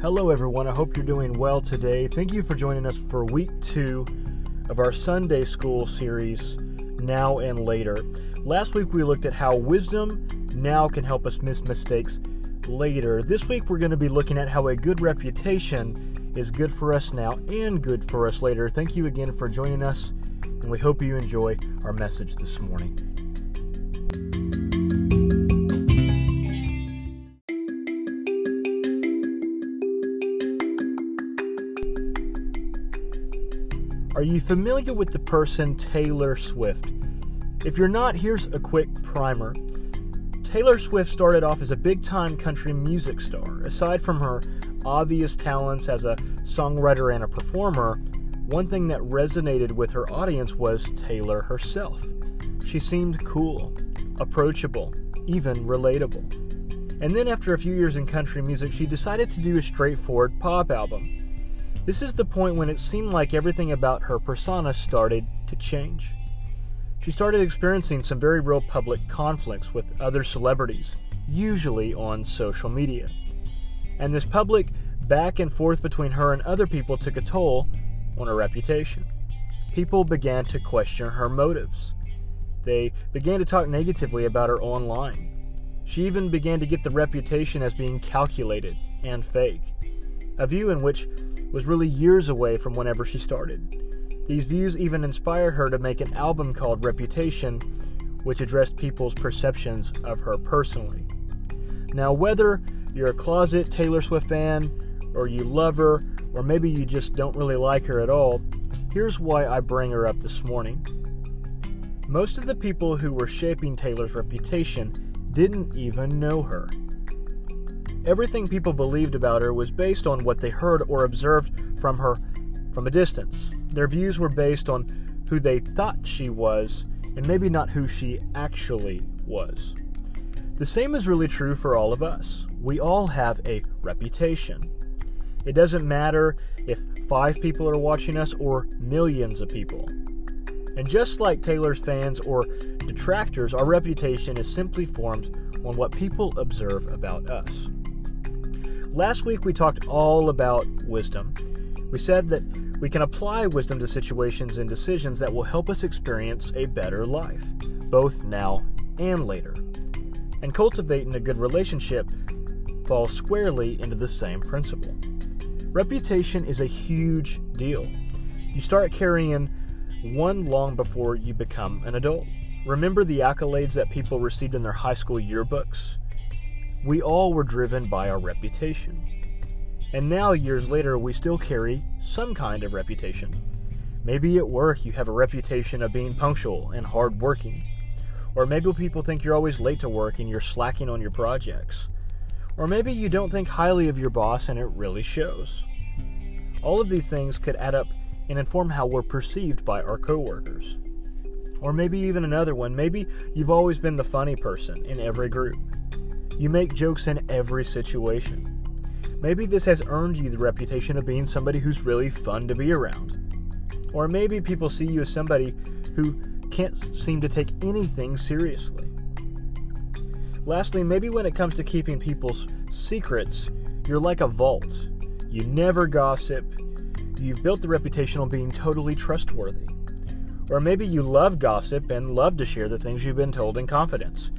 Hello, everyone. I hope you're doing well today. Thank you for joining us for week two of our Sunday School series, Now and Later. Last week we looked at how wisdom now can help us miss mistakes later. This week we're going to be looking at how a good reputation is good for us now and good for us later. Thank you again for joining us, and we hope you enjoy our message this morning. You familiar with the person Taylor Swift? If you're not, here's a quick primer. Taylor Swift started off as a big time country music star. Aside from her obvious talents as a songwriter and a performer, one thing that resonated with her audience was Taylor herself. She seemed cool, approachable, even relatable. And then, after a few years in country music, she decided to do a straightforward pop album. This is the point when it seemed like everything about her persona started to change. She started experiencing some very real public conflicts with other celebrities, usually on social media. And this public back and forth between her and other people took a toll on her reputation. People began to question her motives. They began to talk negatively about her online. She even began to get the reputation as being calculated and fake, a view in which was really years away from whenever she started. These views even inspired her to make an album called Reputation, which addressed people's perceptions of her personally. Now, whether you're a closet Taylor Swift fan, or you love her, or maybe you just don't really like her at all, here's why I bring her up this morning. Most of the people who were shaping Taylor's reputation didn't even know her. Everything people believed about her was based on what they heard or observed from her from a distance. Their views were based on who they thought she was and maybe not who she actually was. The same is really true for all of us. We all have a reputation. It doesn't matter if five people are watching us or millions of people. And just like Taylor's fans or detractors, our reputation is simply formed on what people observe about us. Last week we talked all about wisdom. We said that we can apply wisdom to situations and decisions that will help us experience a better life, both now and later. And cultivating a good relationship falls squarely into the same principle. Reputation is a huge deal. You start carrying one long before you become an adult. Remember the accolades that people received in their high school yearbooks? We all were driven by our reputation. And now, years later, we still carry some kind of reputation. Maybe at work you have a reputation of being punctual and hardworking. Or maybe people think you're always late to work and you're slacking on your projects. Or maybe you don't think highly of your boss and it really shows. All of these things could add up and inform how we're perceived by our coworkers. Or maybe even another one, maybe you've always been the funny person in every group. You make jokes in every situation. Maybe this has earned you the reputation of being somebody who's really fun to be around. Or maybe people see you as somebody who can't seem to take anything seriously. Lastly, maybe when it comes to keeping people's secrets, you're like a vault. You never gossip. You've built the reputation on being totally trustworthy. Or maybe you love gossip and love to share the things you've been told in confidence.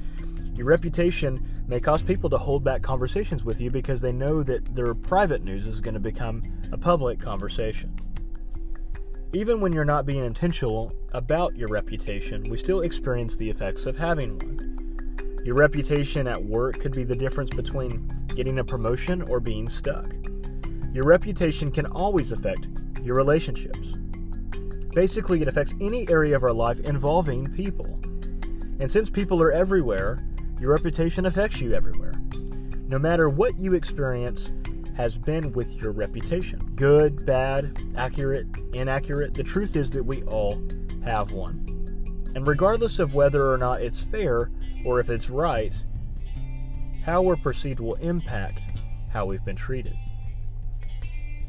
Your reputation may cause people to hold back conversations with you because they know that their private news is going to become a public conversation. Even when you're not being intentional about your reputation, we still experience the effects of having one. Your reputation at work could be the difference between getting a promotion or being stuck. Your reputation can always affect your relationships. Basically, it affects any area of our life involving people. And since people are everywhere, your reputation affects you everywhere. No matter what you experience has been with your reputation good, bad, accurate, inaccurate. The truth is that we all have one. And regardless of whether or not it's fair or if it's right, how we're perceived will impact how we've been treated.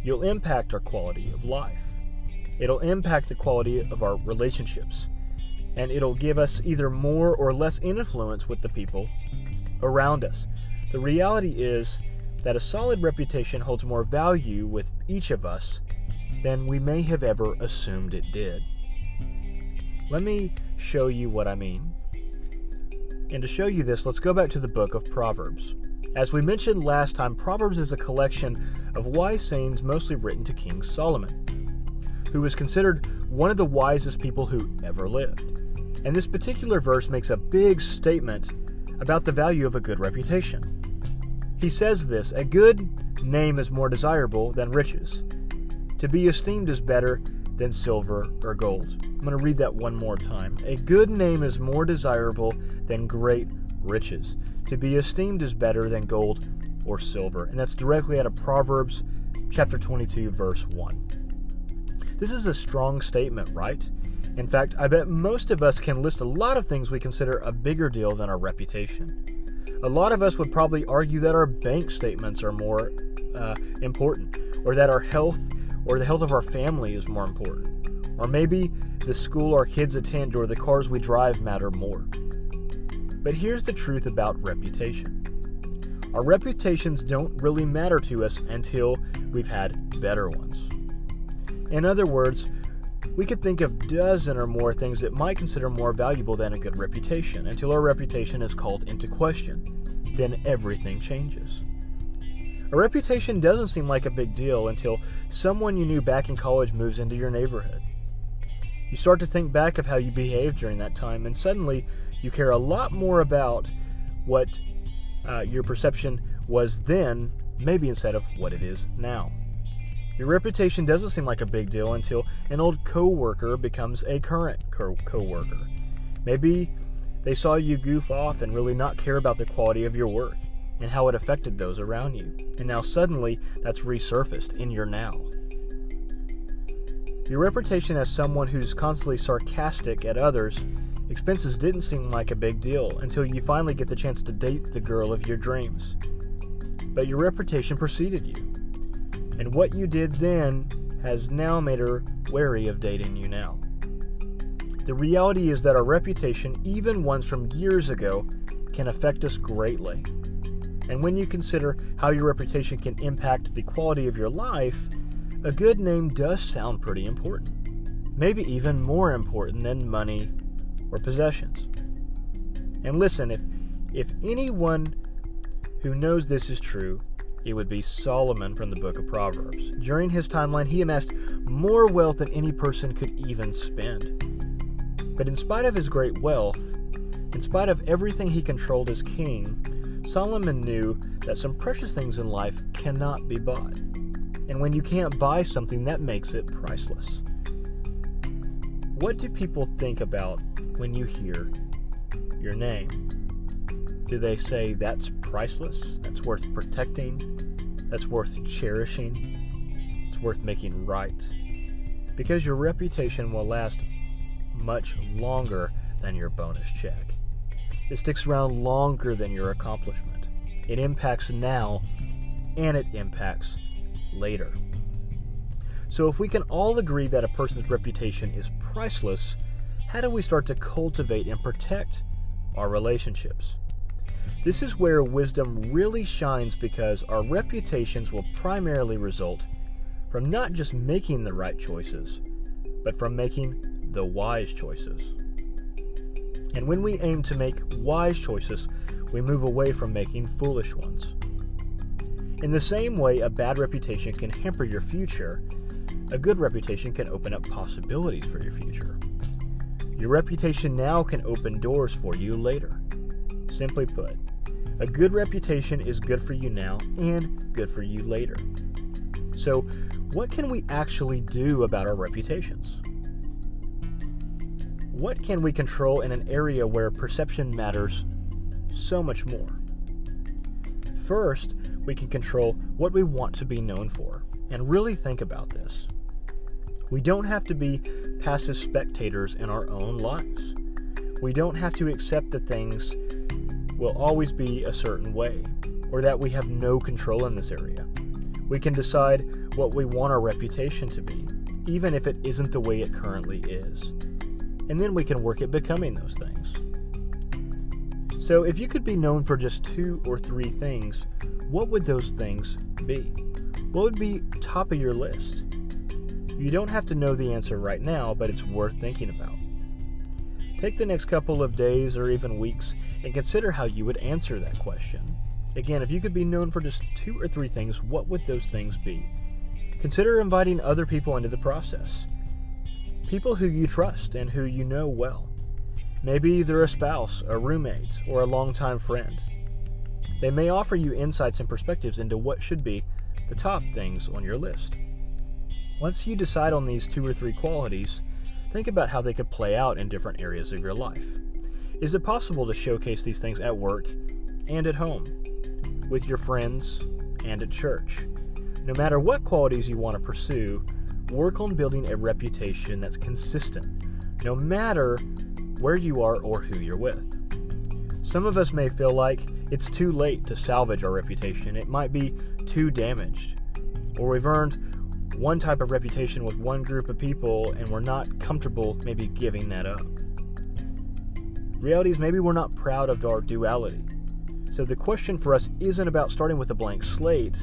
You'll impact our quality of life. It'll impact the quality of our relationships and it'll give us either more or less influence with the people around us. The reality is, that a solid reputation holds more value with each of us than we may have ever assumed it did. Let me show you what I mean. And to show you this, let's go back to the book of Proverbs. As we mentioned last time, Proverbs is a collection of wise sayings mostly written to King Solomon, who was considered one of the wisest people who ever lived. And this particular verse makes a big statement about the value of a good reputation. He says this A good name is more desirable than riches. To be esteemed is better than silver or gold. I'm going to read that one more time. A good name is more desirable than great riches. To be esteemed is better than gold or silver. And that's directly out of Proverbs chapter 22, verse 1. This is a strong statement, right? In fact, I bet most of us can list a lot of things we consider a bigger deal than our reputation. A lot of us would probably argue that our bank statements are more uh, important, or that our health or the health of our family is more important, or maybe the school our kids attend or the cars we drive matter more. But here's the truth about reputation our reputations don't really matter to us until we've had better ones. In other words, we could think of dozen or more things that might consider more valuable than a good reputation until our reputation is called into question. Then everything changes. A reputation doesn't seem like a big deal until someone you knew back in college moves into your neighborhood. You start to think back of how you behaved during that time, and suddenly you care a lot more about what uh, your perception was then, maybe instead of what it is now. Your reputation doesn't seem like a big deal until an old coworker becomes a current co- coworker. Maybe they saw you goof off and really not care about the quality of your work and how it affected those around you. And now suddenly that's resurfaced in your now. Your reputation as someone who's constantly sarcastic at others Expenses didn't seem like a big deal until you finally get the chance to date the girl of your dreams. But your reputation preceded you. And what you did then has now made her wary of dating you now. The reality is that our reputation, even ones from years ago, can affect us greatly. And when you consider how your reputation can impact the quality of your life, a good name does sound pretty important. Maybe even more important than money or possessions. And listen, if if anyone who knows this is true, it would be Solomon from the book of Proverbs. During his timeline, he amassed more wealth than any person could even spend. But in spite of his great wealth, in spite of everything he controlled as king, Solomon knew that some precious things in life cannot be bought. And when you can't buy something, that makes it priceless. What do people think about when you hear your name? Do they say that's priceless? That's worth protecting? That's worth cherishing? It's worth making right? Because your reputation will last much longer than your bonus check. It sticks around longer than your accomplishment. It impacts now and it impacts later. So, if we can all agree that a person's reputation is priceless, how do we start to cultivate and protect our relationships? This is where wisdom really shines because our reputations will primarily result from not just making the right choices, but from making the wise choices. And when we aim to make wise choices, we move away from making foolish ones. In the same way, a bad reputation can hamper your future, a good reputation can open up possibilities for your future. Your reputation now can open doors for you later. Simply put, a good reputation is good for you now and good for you later. So, what can we actually do about our reputations? What can we control in an area where perception matters so much more? First, we can control what we want to be known for, and really think about this. We don't have to be passive spectators in our own lives. We don't have to accept the things will always be a certain way, or that we have no control in this area. We can decide what we want our reputation to be, even if it isn't the way it currently is. And then we can work at becoming those things. So, if you could be known for just two or three things, what would those things be? What would be top of your list? You don't have to know the answer right now, but it's worth thinking about. Take the next couple of days or even weeks and consider how you would answer that question. Again, if you could be known for just two or three things, what would those things be? Consider inviting other people into the process. People who you trust and who you know well. Maybe they're a spouse, a roommate, or a longtime friend. They may offer you insights and perspectives into what should be the top things on your list. Once you decide on these two or three qualities, think about how they could play out in different areas of your life. Is it possible to showcase these things at work and at home, with your friends and at church? No matter what qualities you want to pursue, work on building a reputation that's consistent, no matter where you are or who you're with. Some of us may feel like it's too late to salvage our reputation, it might be too damaged, or we've earned one type of reputation with one group of people and we're not comfortable maybe giving that up. Reality is maybe we're not proud of our duality. So the question for us isn't about starting with a blank slate,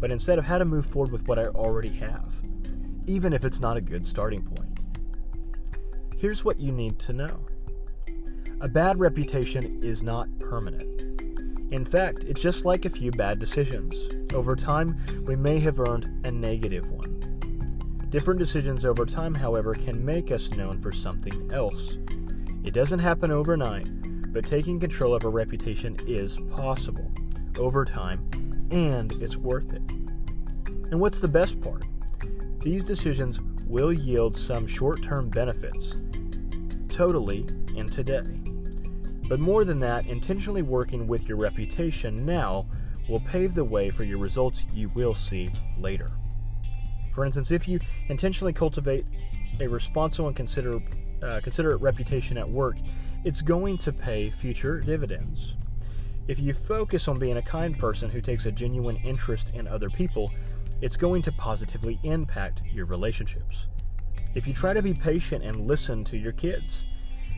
but instead of how to move forward with what I already have, even if it's not a good starting point. Here's what you need to know a bad reputation is not permanent. In fact, it's just like a few bad decisions. Over time, we may have earned a negative one. Different decisions over time, however, can make us known for something else. It doesn't happen overnight, but taking control of a reputation is possible over time, and it's worth it. And what's the best part? These decisions will yield some short term benefits, totally and today. But more than that, intentionally working with your reputation now will pave the way for your results you will see later. For instance, if you intentionally cultivate a responsible and consider, uh, considerate reputation at work, it's going to pay future dividends. If you focus on being a kind person who takes a genuine interest in other people, it's going to positively impact your relationships. If you try to be patient and listen to your kids,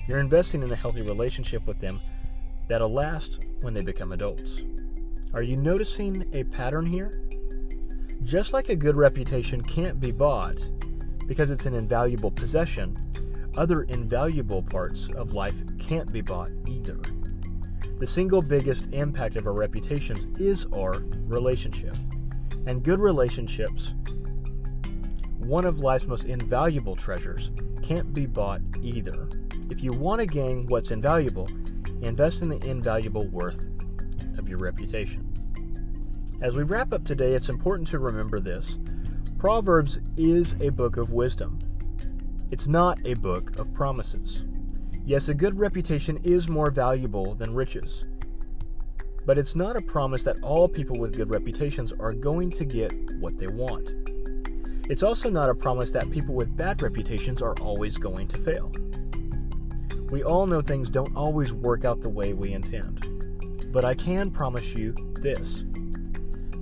you're investing in a healthy relationship with them that'll last when they become adults. Are you noticing a pattern here? Just like a good reputation can't be bought because it's an invaluable possession, other invaluable parts of life can't be bought either. The single biggest impact of our reputations is our relationship. And good relationships, one of life's most invaluable treasures, can't be bought either. If you want to gain what's invaluable, invest in the invaluable worth of your reputation. As we wrap up today, it's important to remember this Proverbs is a book of wisdom, it's not a book of promises. Yes, a good reputation is more valuable than riches. But it's not a promise that all people with good reputations are going to get what they want. It's also not a promise that people with bad reputations are always going to fail. We all know things don't always work out the way we intend. But I can promise you this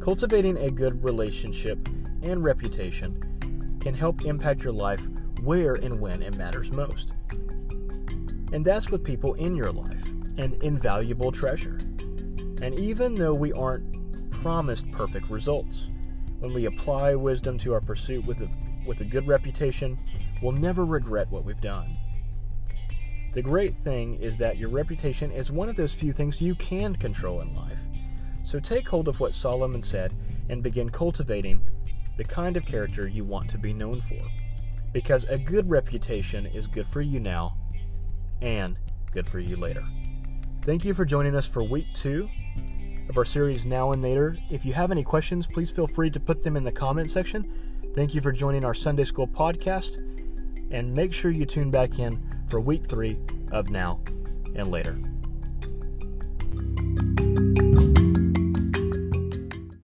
cultivating a good relationship and reputation can help impact your life where and when it matters most. And that's with people in your life, an invaluable treasure. And even though we aren't promised perfect results, when we apply wisdom to our pursuit with a, with a good reputation, we'll never regret what we've done. The great thing is that your reputation is one of those few things you can control in life. So take hold of what Solomon said and begin cultivating the kind of character you want to be known for. Because a good reputation is good for you now and good for you later. Thank you for joining us for week two of our series Now and Later. If you have any questions, please feel free to put them in the comment section. Thank you for joining our Sunday School podcast, and make sure you tune back in for week three of Now and Later.